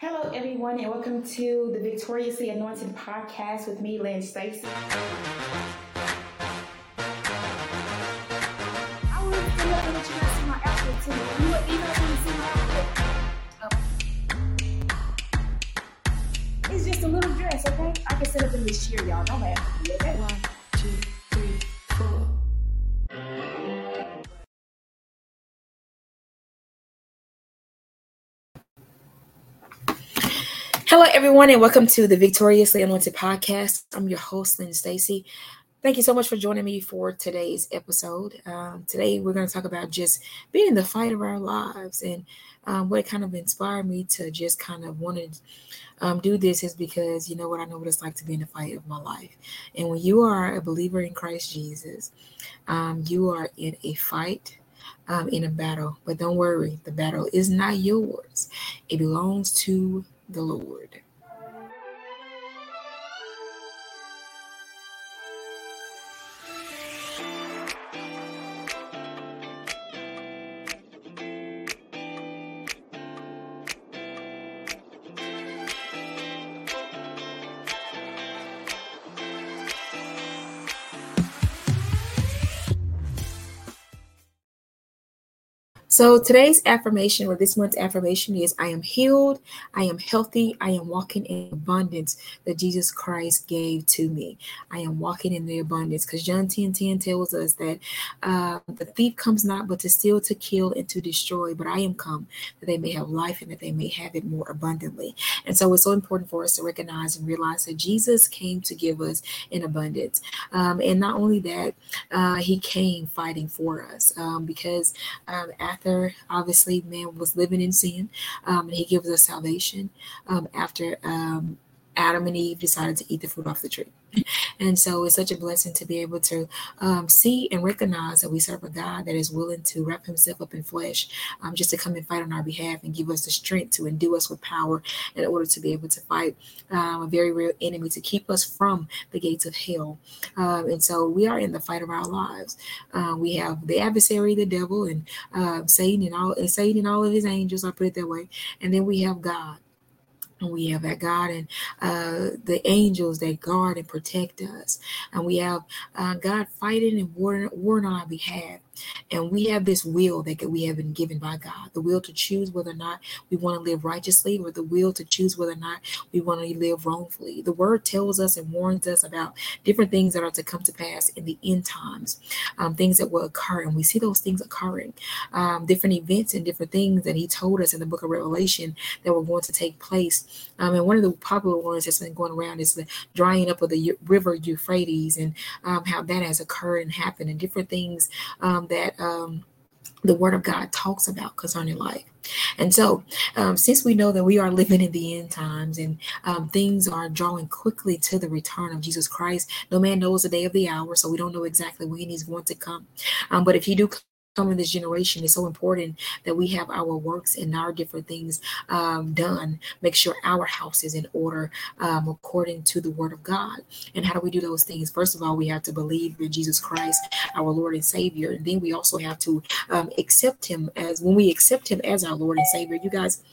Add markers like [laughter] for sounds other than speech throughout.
Hello, everyone, and welcome to the Victoriously Anointed podcast with me, Lynn Stacy. It's just a little dress, okay? I can sit up in this chair, y'all. Don't laugh at me? Hello, everyone, and welcome to the Victoriously Anointed podcast. I'm your host, Lynn Stacy. Thank you so much for joining me for today's episode. Um, today, we're going to talk about just being in the fight of our lives, and um, what kind of inspired me to just kind of want to um, do this is because you know what I know what it's like to be in the fight of my life, and when you are a believer in Christ Jesus, um, you are in a fight. Um, in a battle, but don't worry, the battle is not yours. It belongs to the Lord. So today's affirmation or this month's affirmation is I am healed, I am healthy, I am walking in abundance that Jesus Christ gave to me. I am walking in the abundance because John 10 10 tells us that uh, the thief comes not but to steal, to kill, and to destroy. But I am come that they may have life and that they may have it more abundantly. And so it's so important for us to recognize and realize that Jesus came to give us in abundance. Um, and not only that, uh, he came fighting for us um, because um, after after obviously man was living in sin, um, and he gives us salvation um, after um, Adam and Eve decided to eat the fruit off the tree. And so it's such a blessing to be able to um, see and recognize that we serve a God that is willing to wrap himself up in flesh um, just to come and fight on our behalf and give us the strength to endue us with power in order to be able to fight um, a very real enemy to keep us from the gates of hell. Um, and so we are in the fight of our lives. Uh, we have the adversary, the devil, and uh, Satan and all and Satan and all of his angels. I put it that way. And then we have God and we have that God and uh, the angels that guard and protect us. And we have uh, God fighting and warring, warring on our behalf. And we have this will that we have been given by God the will to choose whether or not we want to live righteously or the will to choose whether or not we want to live wrongfully. The word tells us and warns us about different things that are to come to pass in the end times, um, things that will occur. And we see those things occurring, um, different events and different things that He told us in the book of Revelation that were going to take place. Um, and one of the popular ones that's been going around is the drying up of the river Euphrates and um, how that has occurred and happened and different things um, that um, the Word of God talks about concerning life. And so, um, since we know that we are living in the end times and um, things are drawing quickly to the return of Jesus Christ, no man knows the day of the hour, so we don't know exactly when he's going to come. Um, but if he do come in this generation, it's so important that we have our works and our different things um, done. Make sure our house is in order um, according to the word of God. And how do we do those things? First of all, we have to believe in Jesus Christ, our Lord and Savior. And then we also have to um, accept Him as when we accept Him as our Lord and Savior. You guys,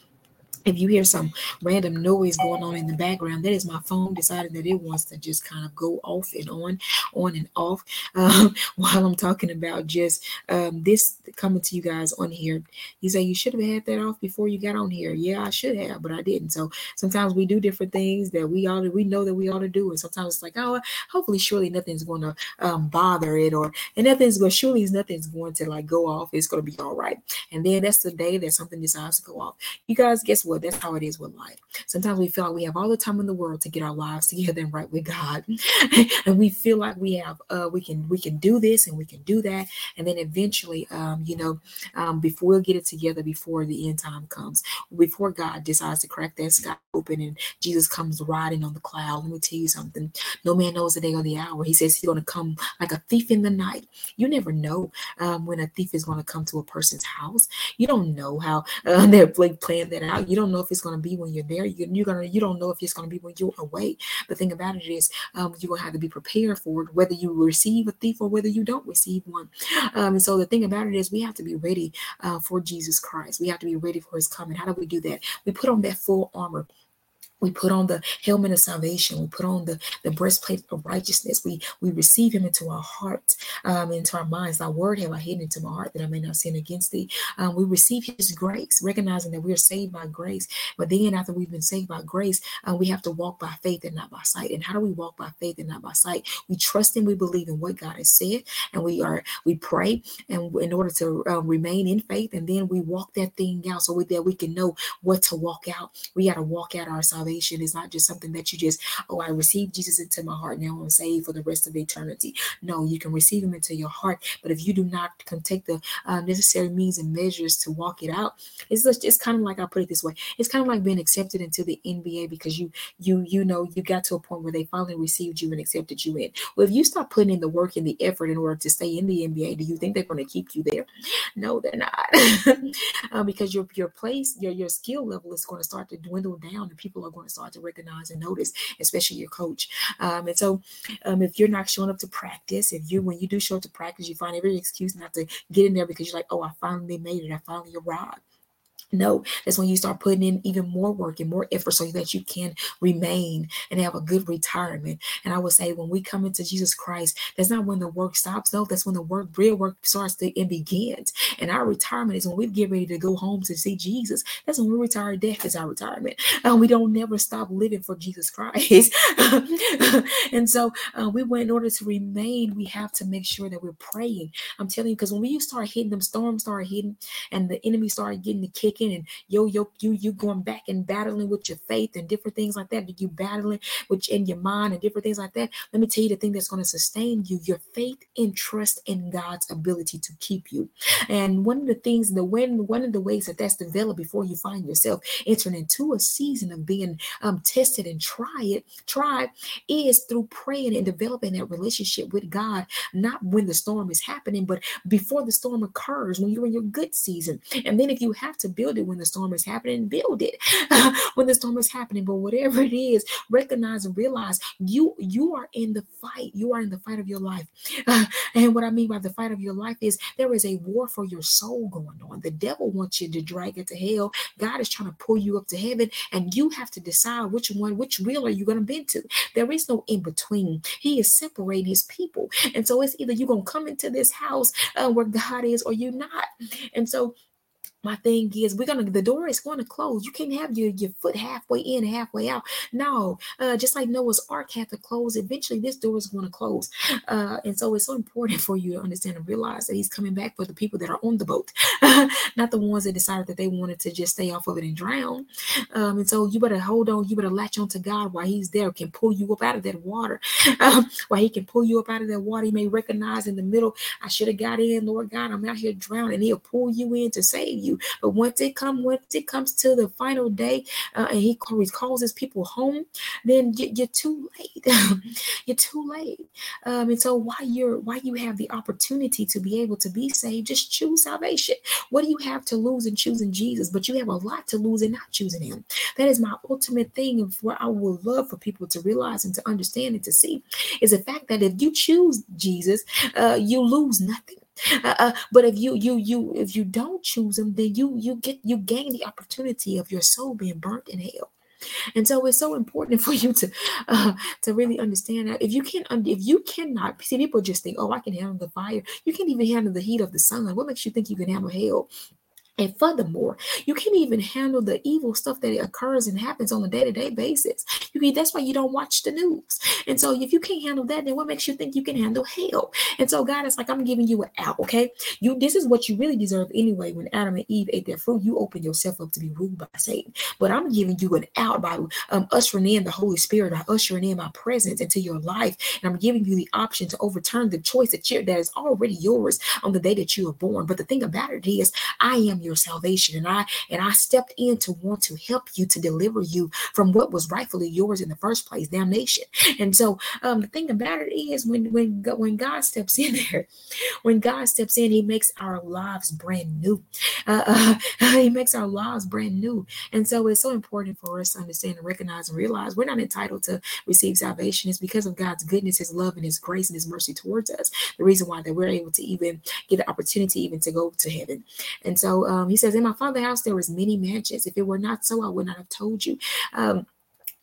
if you hear some random noise going on in the background, that is my phone deciding that it wants to just kind of go off and on, on and off [laughs] um, while I'm talking about just um, this coming to you guys on here. You say you should have had that off before you got on here. Yeah, I should have, but I didn't. So sometimes we do different things that we ought to, we know that we ought to do, and sometimes it's like, oh, hopefully, surely nothing's going to um, bother it, or and nothing's going, surely nothing's going to like go off. It's going to be all right. And then that's the day that something decides to go off. You guys, guess what? That's how it is with life. Sometimes we feel like we have all the time in the world to get our lives together and right with God, [laughs] and we feel like we have uh, we can we can do this and we can do that, and then eventually, um, you know, um, before we'll get it together before the end time comes, before God decides to crack that sky open and Jesus comes riding on the cloud. Let me tell you something. No man knows the day or the hour. He says he's going to come like a thief in the night. You never know um, when a thief is going to come to a person's house. You don't know how uh, [laughs] they're like playing that out. You don't know if it's going to be when you're there. You, you're gonna. You don't know if it's going to be when you're away. The thing about it is, um, you're gonna have to be prepared for it, whether you receive a thief or whether you don't receive one. Um, and so the thing about it is, we have to be ready uh, for Jesus Christ. We have to be ready for His coming. How do we do that? We put on that full armor we put on the helmet of salvation. We put on the, the breastplate of righteousness. We we receive him into our heart, um, into our minds. Thy word have I hidden into my heart that I may not sin against thee. Um, we receive his grace, recognizing that we are saved by grace. But then after we've been saved by grace, uh, we have to walk by faith and not by sight. And how do we walk by faith and not by sight? We trust and we believe in what God has said, and we are we pray and in order to uh, remain in faith, and then we walk that thing out so we, that we can know what to walk out. We got to walk out our salvation salvation is not just something that you just, oh, I received Jesus into my heart. Now I'm saved for the rest of eternity. No, you can receive him into your heart. But if you do not take the uh, necessary means and measures to walk it out, it's just, it's kind of like I put it this way. It's kind of like being accepted into the NBA because you you you know you got to a point where they finally received you and accepted you in. Well, if you stop putting in the work and the effort in order to stay in the NBA, do you think they're going to keep you there? No, they're not, um, [laughs] because your your place, your your skill level is going to start to dwindle down, and people are going to start to recognize and notice, especially your coach. Um, and so, um, if you're not showing up to practice, if you when you do show up to practice, you find every excuse not to get in there because you're like, oh, I finally made it, I finally arrived. No, that's when you start putting in even more work and more effort so that you can remain and have a good retirement. And I would say when we come into Jesus Christ, that's not when the work stops, though. That's when the work, real work starts to and begins. And our retirement is when we get ready to go home to see Jesus. That's when we retire. Death is our retirement. Uh, we don't never stop living for Jesus Christ. [laughs] and so uh, we went in order to remain, we have to make sure that we're praying. I'm telling you, because when we start hitting them, storms start hitting, and the enemy start getting the kick and yo yo you you going back and battling with your faith and different things like that. You battling with in your mind and different things like that. Let me tell you the thing that's going to sustain you: your faith and trust in God's ability to keep you. And one of the things, the when one of the ways that that's developed before you find yourself entering into a season of being um, tested and it, try is through praying and developing that relationship with God, not when the storm is happening, but before the storm occurs, when you're in your good season. And then if you have to build build it when the storm is happening, build it [laughs] when the storm is happening. But whatever it is, recognize and realize you you are in the fight. You are in the fight of your life. [laughs] And what I mean by the fight of your life is there is a war for your soul going on. The devil wants you to drag it to hell. God is trying to pull you up to heaven, and you have to decide which one, which wheel are you going to bend to. There is no in between. He is separating his people, and so it's either you're gonna come into this house uh, where God is, or you're not. And so my thing is we're gonna the door is going to close. You can't have your, your foot halfway in halfway out. No uh, just like noah's ark had to close eventually this door is going to close. Uh, and so it's so important for you to understand and realize that he's coming back for the people that are on the boat [laughs] not the ones that decided that they wanted to just stay off of it and drown. Um, and so you better hold on you better latch on to god while he's there can pull you up out of that water. [laughs] While he can pull you up out of that water he may recognize in the middle i should have got in lord god i'm out here drowning. He'll pull you in to save you but once it comes, once it comes to the final day, uh, and he calls his people home, then you, are too late. [laughs] you're too late. Um, and so while you're while you have the opportunity to be able to be saved, just choose salvation. What do you have to lose in choosing Jesus? But you have a lot to lose in not choosing Him. That is my ultimate thing of what I would love for people to realize and to understand and to see is the fact that if you choose Jesus, uh, you lose nothing. Uh, uh, but if you you you if you don't choose them, then you you get you gain the opportunity of your soul being burnt in hell. And so it's so important [laughs] for you to uh, to really understand that if you can't if you cannot see people just think oh I can handle the fire. You can't even handle the heat of the sun. What makes you think you can handle hell and furthermore, you can't even handle the evil stuff that occurs and happens on a day-to-day basis. You that's why you don't watch the news. And so if you can't handle that, then what makes you think you can handle hell? And so God is like, I'm giving you an out, okay? You this is what you really deserve anyway. When Adam and Eve ate their fruit, you opened yourself up to be ruled by Satan. But I'm giving you an out by um, ushering in the Holy Spirit, by ushering in my presence into your life. And I'm giving you the option to overturn the choice that, you that is already yours on the day that you were born. But the thing about it is, I am your salvation. And I and I stepped in to want to help you to deliver you from what was rightfully yours in the first place, damnation. And so um, the thing about it is when when when God steps in [laughs] there, when God steps in, He makes our lives brand new. Uh, [laughs] uh, he makes our lives brand new. And so it's so important for us to understand and recognize and realize we're not entitled to receive salvation. It's because of God's goodness, His love, and His grace and His mercy towards us. The reason why that we're able to even get the opportunity even to go to heaven. And so um, He says, "In my Father's house there is many mansions. If it were not so, I would not have told you." Um,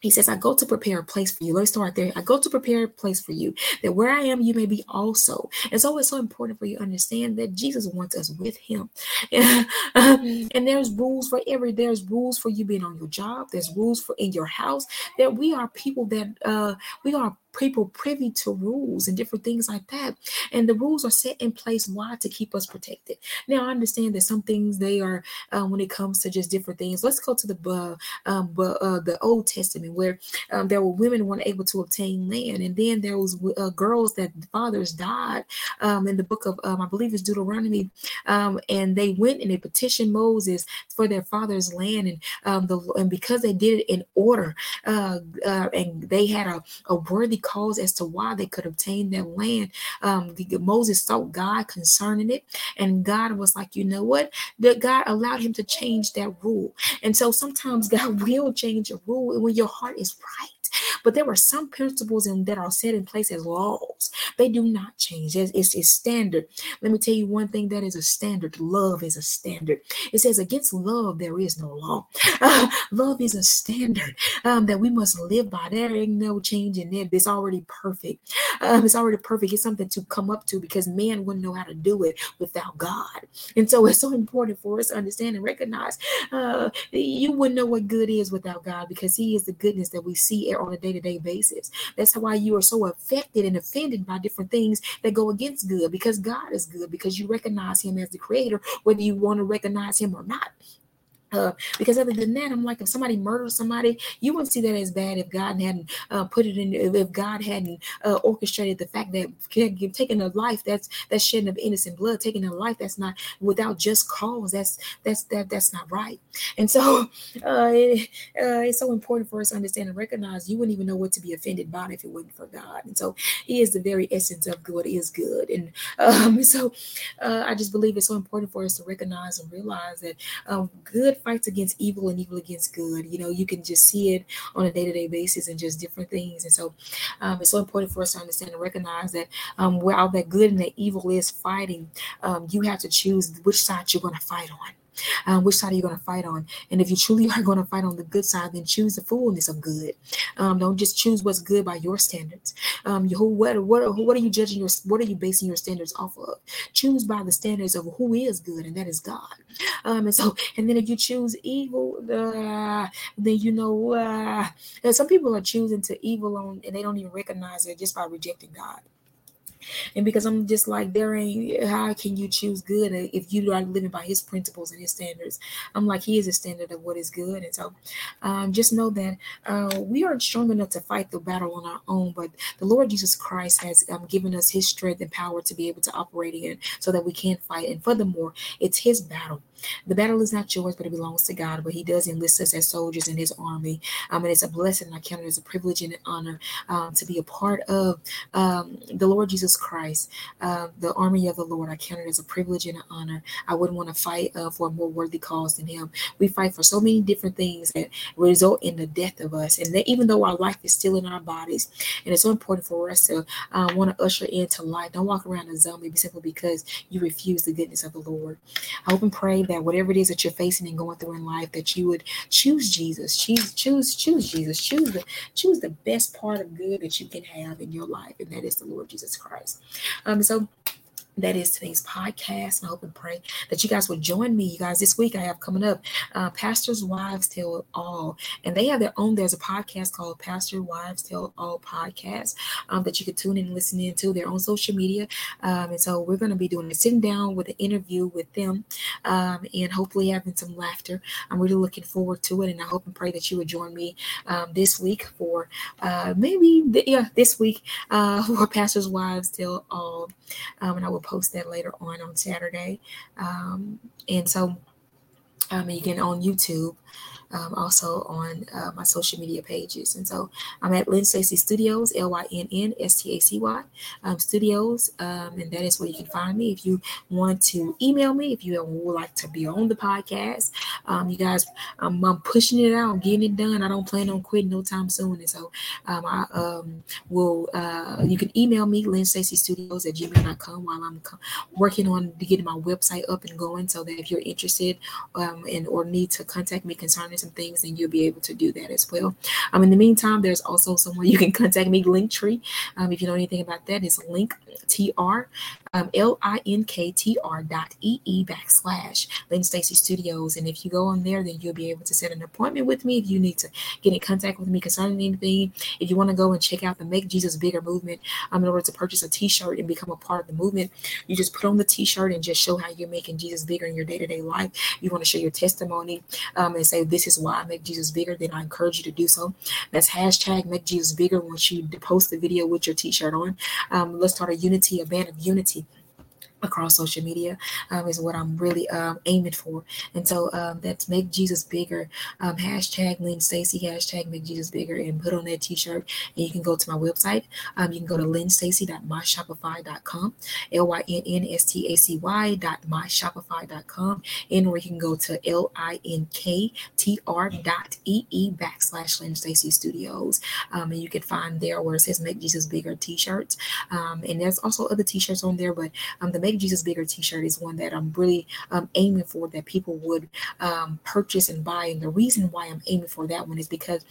he says, I go to prepare a place for you. Let's start there. I go to prepare a place for you, that where I am, you may be also. And so it's so important for you to understand that Jesus wants us with him. [laughs] and there's rules for every, there's rules for you being on your job. There's rules for in your house. That we are people that uh we are people privy to rules and different things like that. And the rules are set in place why to keep us protected. Now I understand that some things they are uh, when it comes to just different things. Let's go to the uh, um, uh, the Old Testament where um, there were women weren't able to obtain land, and then there was uh, girls that fathers died. Um, in the book of um, I believe it's Deuteronomy, um, and they went and they petitioned Moses for their father's land, and the and because they did it in order, uh, uh, and they had a, a worthy cause as to why they could obtain that land. Um, the, Moses sought God concerning it, and God was like, you know what? That God allowed him to change that rule. And so sometimes [laughs] God will change a rule when your heart is right. But there are some principles in, that are set in place as laws. They do not change. It's, it's, it's standard. Let me tell you one thing that is a standard. Love is a standard. It says, against love, there is no law. Uh, [laughs] love is a standard um, that we must live by. There ain't no change in it. It's already perfect. Um, it's already perfect. It's something to come up to because man wouldn't know how to do it without God. And so it's so important for us to understand and recognize uh, you wouldn't know what good is without God because He is the goodness that we see on a day to day basis. That's why you are so affected and offended by different things that go against good because God is good, because you recognize Him as the creator, whether you want to recognize Him or not. Uh, because other than that, I'm like, if somebody murders somebody, you wouldn't see that as bad if God hadn't uh, put it in, if God hadn't uh, orchestrated the fact that taking a life that's that's shedding of innocent blood, taking a life that's not without just cause, that's that's that that's not right. And so, [laughs] uh, it, uh, it's so important for us to understand and recognize. You wouldn't even know what to be offended by if it wasn't for God. And so, He is the very essence of good is good. And um, [laughs] so, uh, I just believe it's so important for us to recognize and realize that um, good fights against evil and evil against good. You know, you can just see it on a day to day basis and just different things. And so um, it's so important for us to understand and recognize that um, while that good and that evil is fighting, um, you have to choose which side you're going to fight on. Um, which side are you going to fight on? And if you truly [laughs] are going to fight on the good side, then choose the fullness of good. Um, don't just choose what's good by your standards. Um, you, what, what, what are you judging your, what are you basing your standards off of? Choose by the standards of who is good, and that is God. Um, and so, and then if you choose evil, uh, then you know, uh, some people are choosing to evil on, and they don't even recognize it just by rejecting God. And because I'm just like, there ain't, how can you choose good if you are living by his principles and his standards? I'm like, he is a standard of what is good. And so um, just know that uh, we aren't strong enough to fight the battle on our own, but the Lord Jesus Christ has um, given us his strength and power to be able to operate in so that we can fight. And furthermore, it's his battle. The battle is not yours, but it belongs to God. But He does enlist us as soldiers in His army. Um, and it's a blessing. I count it as a privilege and an honor um, to be a part of um, the Lord Jesus Christ, uh, the army of the Lord. I count it as a privilege and an honor. I wouldn't want to fight uh, for a more worthy cause than Him. We fight for so many different things that result in the death of us. And that even though our life is still in our bodies, and it's so important for us to uh, want to usher into life, don't walk around a zombie simply because you refuse the goodness of the Lord. I hope and pray that whatever it is that you're facing and going through in life, that you would choose Jesus, choose, choose, choose Jesus, choose the choose the best part of good that you can have in your life, and that is the Lord Jesus Christ. Um, so that is today's podcast. I hope and pray that you guys will join me. You guys, this week I have coming up uh, Pastors Wives Tell All, and they have their own. There's a podcast called Pastor Wives Tell All podcast um, that you can tune in and listen in into their own social media. Um, and so we're going to be doing a sitting down with an interview with them um, and hopefully having some laughter. I'm really looking forward to it, and I hope and pray that you would join me um, this week for uh, maybe, the, yeah, this week uh, [laughs] for Pastors Wives Tell All. Um, and I will post that later on on Saturday. Um, and so Um, you can on YouTube um, also on uh, my social media pages. And so I'm at Lynn Stacy Studios, L Y N N S T A C Y um, Studios, um, and that is where you can find me. If you want to email me, if you would like to be on the podcast, um, you guys, I'm, I'm, pushing it out, getting it done. I don't plan on quitting no time soon. And so um, I um, will, uh, you can email me, Lynn Stacy Studios at gmail.com while I'm working on getting my website up and going so that if you're interested um, and or need to contact me concerning some things, then you'll be able to do that as well. Um, in the meantime, there's also someone you can contact me, Linktree. Um, if you know anything about that, it's link tr um, L-I-N-K-T-R dot E-E backslash Lynn Stacy Studios. And if you go on there, then you'll be able to set an appointment with me if you need to get in contact with me concerning anything. If you want to go and check out the Make Jesus Bigger movement, um, in order to purchase a t-shirt and become a part of the movement, you just put on the t-shirt and just show how you're making Jesus bigger in your day-to-day life. You want to share your testimony um, and say, this is why I make Jesus bigger, then I encourage you to do so. That's hashtag make Jesus bigger once you post the video with your t-shirt on. Um, let's start a unity, a band of unity across social media um, is what I'm really um, aiming for. And so um, that's make Jesus bigger. Um, hashtag Lynn Stacy, hashtag make Jesus bigger, and put on that t-shirt. And you can go to my website. Um, you can go to lynnstacy.myshopify.com, L-Y-N-N-S-T-A-C-Y dot myshopify.com, and or you can go to L-I-N-K-T-R dot E-E backslash Lynn Stacy Studios. Um, and you can find there where it says make Jesus bigger t-shirts. and there's also other t-shirts on there, but the Make Jesus Bigger t-shirt is one that I'm really um, aiming for that people would um, purchase and buy. And the reason why I'm aiming for that one is because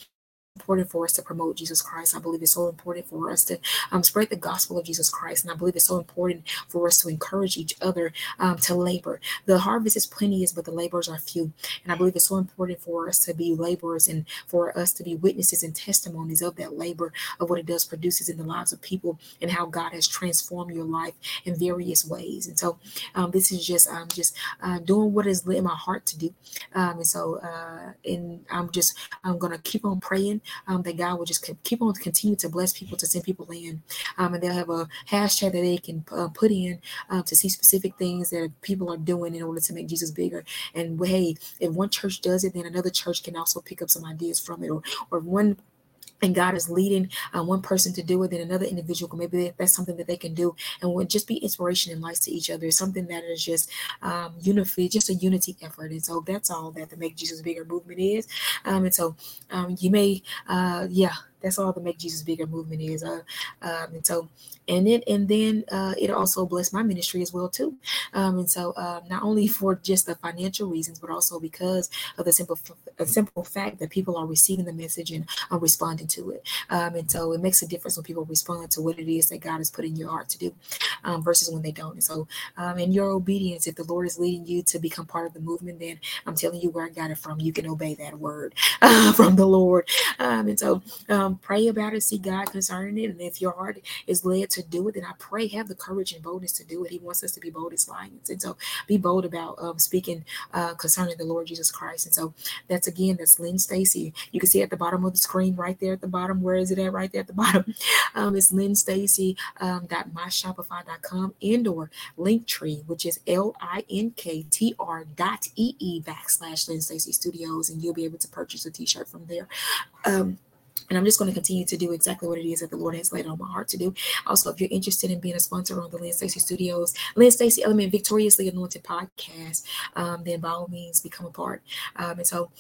important for us to promote Jesus Christ. I believe it's so important for us to um, spread the gospel of Jesus Christ. And I believe it's so important for us to encourage each other um, to labor. The harvest is plenteous, but the laborers are few. And I believe it's so important for us to be laborers and for us to be witnesses and testimonies of that labor, of what it does produces in the lives of people and how God has transformed your life in various ways. And so um, this is just, I'm just uh, doing what is in my heart to do. Um, and so, uh, and I'm just, I'm going to keep on praying um, that God will just keep on continue to bless people to send people in. Um, and they'll have a hashtag that they can uh, put in um, to see specific things that people are doing in order to make Jesus bigger. And hey, if one church does it, then another church can also pick up some ideas from it. Or, or one and God is leading uh, one person to do it, then another individual, maybe that's something that they can do, and would just be inspiration and light to each other. It's something that is just um, unity, just a unity effort. And so that's all that the Make Jesus Bigger movement is. Um, and so um, you may, uh, yeah, that's all the Make Jesus Bigger movement is. Uh, um, and so, and then and then uh, it also blessed my ministry as well too. Um, and so, uh, not only for just the financial reasons, but also because of the simple simple fact that people are receiving the message and are responding to it. Um, and so, it makes a difference when people respond to what it is that God has put in your heart to do, um, versus when they don't. And so, um, in your obedience, if the Lord is leading you to become part of the movement, then I'm telling you where I got it from. You can obey that word [laughs] uh, from the Lord. And so. Um, pray about it, see God concerning it. And if your heart is led to do it, then I pray have the courage and boldness to do it. He wants us to be bold as lions. And so be bold about um, speaking uh, concerning the Lord Jesus Christ. And so that's again, that's Lynn Stacy. You can see at the bottom of the screen right there at the bottom. Where is it at? Right there at the [laughs] bottom. Um, it's Lynn Stacy um, myshopify.com and or Linktree, which is L-I-N-K-T-R dot E-E backslash Lynn Stacy Studios. And you'll be able to purchase a t-shirt from there. Um, and I'm just going to continue to do exactly what it is that the Lord has laid on my heart to do. Also, if you're interested in being a sponsor on the Lynn Stacy Studios, Lynn Stacy Element Victoriously Anointed podcast, um, then by all means become a part. Um, and so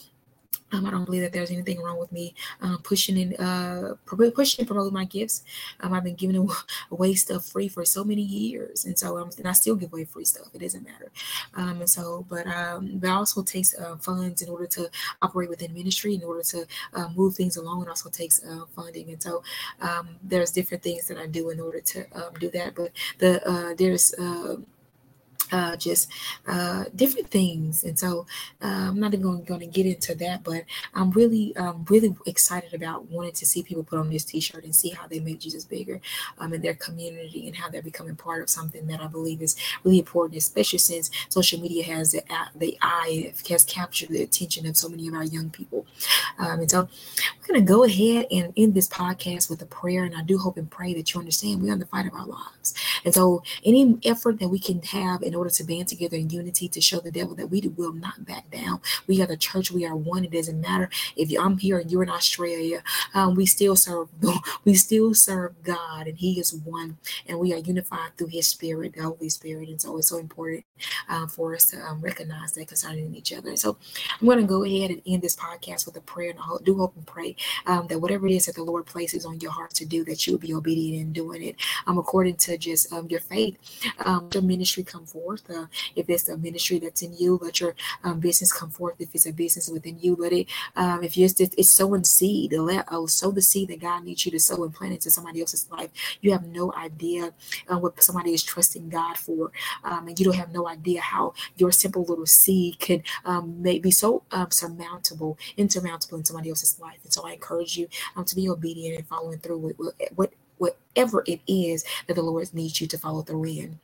um, I don't believe that there's anything wrong with me um, pushing and uh, pushing and promoting my gifts. Um, I've been giving away stuff free for so many years, and so um, and I still give away free stuff. It doesn't matter. Um, and so, but um, but also takes uh, funds in order to operate within ministry, in order to uh, move things along. It also takes uh, funding, and so um, there's different things that I do in order to um, do that. But the uh, there's uh, uh, just uh, different things. And so uh, I'm not even going to get into that, but I'm really, um, really excited about wanting to see people put on this T-shirt and see how they make Jesus bigger um, in their community and how they're becoming part of something that I believe is really important, especially since social media has the the eye has captured the attention of so many of our young people. Um, and so we're going to go ahead and end this podcast with a prayer, and I do hope and pray that you understand we're on the fight of our lives. And so any effort that we can have in order to band together in unity to show the devil that we will not back down. We are the church. We are one. It doesn't matter if I'm here and you're in Australia. Um, we still serve. [laughs] We still serve God, and He is one, and we are unified through His Spirit, the Holy Spirit. And so it's so important um, for us to um, recognize that concerning each other. So I'm going to go ahead and end this podcast with a prayer, and I do hope and pray um, that whatever it is that the Lord places on your heart to do, that you will be obedient in doing it, um, according to just um, your faith. Um, your ministry come forth. Uh, if it's a ministry that's in you, let your um, business come forth. If it's a business within you, let it. Um, if you're just it's sowing seed, let oh, sow the seed that God needs you to sow and plant into somebody else's life. You have no idea uh, what somebody is trusting God for, um, and you don't have no idea how your simple little seed can um, be so um, surmountable, insurmountable in somebody else's life. And so I encourage you um, to be obedient and following through with, with what whatever it is that the Lord needs you to follow through in.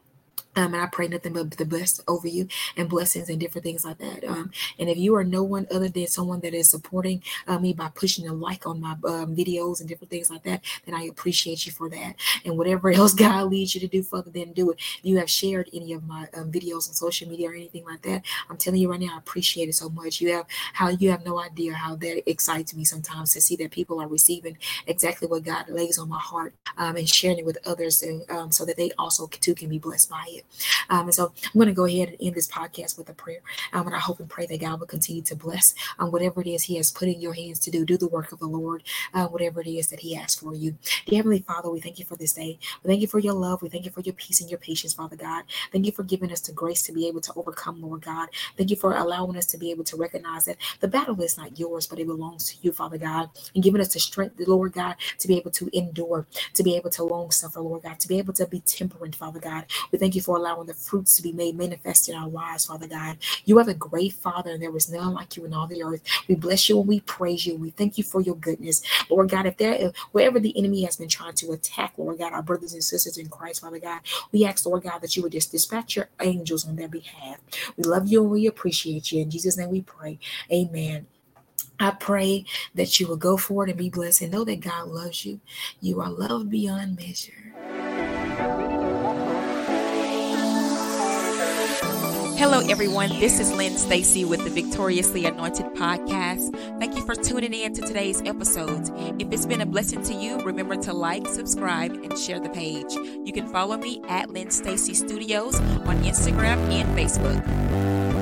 Um, and I pray nothing but the best over you and blessings and different things like that. Um, and if you are no one other than someone that is supporting uh, me by pushing a like on my um, videos and different things like that, then I appreciate you for that. And whatever [laughs] else God leads you to do further than do it. If you have shared any of my um, videos on social media or anything like that, I'm telling you right now, I appreciate it so much. You have how you have no idea how that excites me sometimes to see that people are receiving exactly what God lays on my heart um, and sharing it with others, and um, so that they also too can be blessed by it. Um, and so I'm going to go ahead and end this podcast with a prayer. Um, and I hope and pray that God will continue to bless um, whatever it is He has put in your hands to do. Do the work of the Lord, uh, whatever it is that He has for you. Dear Heavenly Father, we thank you for this day. We thank you for your love. We thank you for your peace and your patience, Father God. Thank you for giving us the grace to be able to overcome, Lord God. Thank you for allowing us to be able to recognize that the battle is not yours, but it belongs to you, Father God, and giving us the strength, Lord God, to be able to endure, to be able to long suffer, Lord God, to be able to be temperate, Father God. We thank you for allowing the fruits to be made manifest in our lives, Father God. You are the great Father, and there is none like you in all the earth. We bless you and we praise you. We thank you for your goodness, Lord God. If there, wherever the enemy has been trying to attack, Lord God, our brothers and sisters in Christ, Father God, we ask, Lord God, that you would just dispatch your angels on their behalf. We love you and we appreciate you. In Jesus' name we pray. Amen. I pray that you will go forward and be blessed and know that God loves you. You are loved beyond measure. Hello, everyone. This is Lynn Stacy with the Victoriously Anointed podcast. Thank you for tuning in to today's episode. If it's been a blessing to you, remember to like, subscribe, and share the page. You can follow me at Lynn Stacy Studios on Instagram and Facebook.